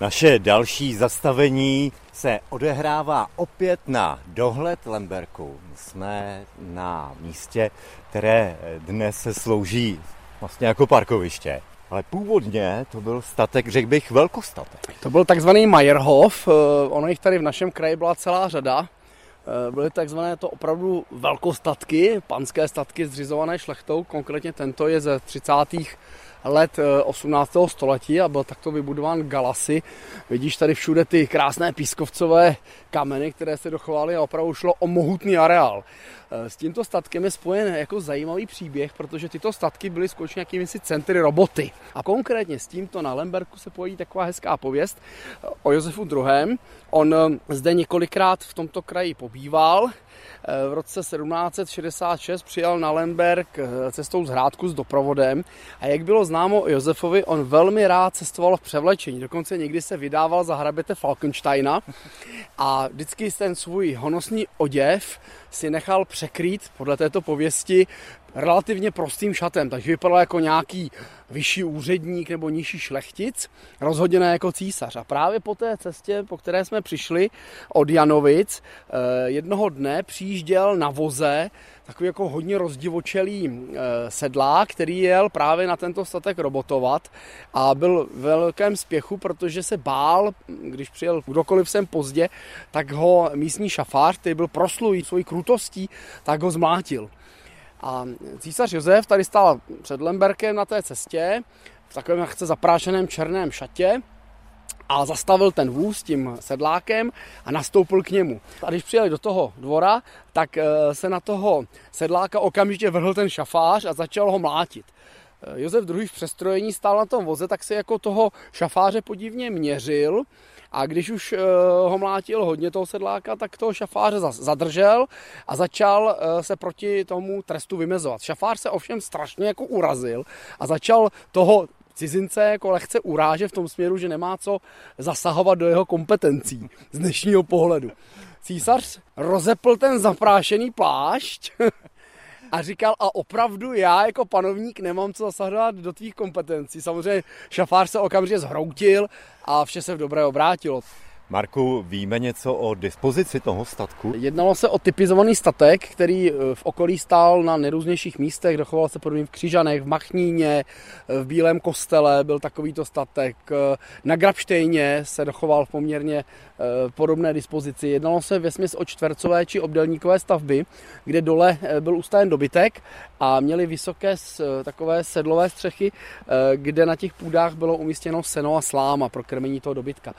Naše další zastavení se odehrává opět na dohled Lemberku. Jsme na místě, které dnes slouží vlastně jako parkoviště. Ale původně to byl statek, řekl bych, velkostatek. To byl takzvaný Meyerhof, eh, ono jich tady v našem kraji byla celá řada. Eh, byly takzvané to opravdu velkostatky, panské statky zřizované šlechtou, konkrétně tento je ze 30 let 18. Eh, století a byl takto vybudován galasy. Vidíš tady všude ty krásné pískovcové kameny, které se dochovaly a opravdu šlo o mohutný areál. Eh, s tímto statkem je spojen jako zajímavý příběh, protože tyto statky byly skutečně jakými si centry roboty. A konkrétně s tímto na Lemberku se pojí taková hezká pověst eh, o Josefu II. On zde několikrát v tomto kraji pobýval, v roce 1766 přijal na Lemberg cestou z Hrádku s doprovodem a jak bylo známo o Josefovi, on velmi rád cestoval v převlečení. Dokonce někdy se vydával za hraběte Falkensteina a vždycky ten svůj honosný oděv si nechal překrýt podle této pověsti relativně prostým šatem, takže vypadal jako nějaký vyšší úředník nebo nižší šlechtic, rozhodně ne jako císař. A právě po té cestě, po které jsme přišli od Janovic, eh, jednoho dne přijížděl na voze takový jako hodně rozdivočelý eh, sedlák, který jel právě na tento statek robotovat a byl v velkém spěchu, protože se bál, když přijel kdokoliv sem pozdě, tak ho místní šafář, který byl proslulý svojí krutostí, tak ho zmlátil. A císař Josef tady stál před Lemberkem na té cestě, v takovém chce zaprášeném černém šatě a zastavil ten vůz tím sedlákem a nastoupil k němu. A když přijeli do toho dvora, tak eh, se na toho sedláka okamžitě vrhl ten šafář a začal ho mlátit. Eh, Josef II. v přestrojení stál na tom voze, tak se jako toho šafáře podivně měřil a když už uh, ho mlátil hodně toho sedláka, tak toho šafáře zadržel a začal uh, se proti tomu trestu vymezovat. Šafář se ovšem strašně jako urazil a začal toho cizince jako lehce uráže v tom směru, že nemá co zasahovat do jeho kompetencí z dnešního pohledu. Císař rozepl ten zaprášený plášť a říkal, a opravdu já jako panovník nemám co zasahovat do tvých kompetencí. Samozřejmě šafář se okamžitě zhroutil a vše se v dobré obrátilo. Marku, víme něco o dispozici toho statku? Jednalo se o typizovaný statek, který eh, v okolí stál na nejrůznějších místech, dochoval se podobně v Křižanech, v Machníně, eh, v Bílém kostele byl takovýto statek, eh, na Grabštejně se dochoval v poměrně podobné dispozici. Jednalo se vesměs o čtvercové či obdelníkové stavby, kde dole byl ustaven dobytek a měli vysoké takové sedlové střechy, kde na těch půdách bylo umístěno seno a sláma pro krmení toho dobytka.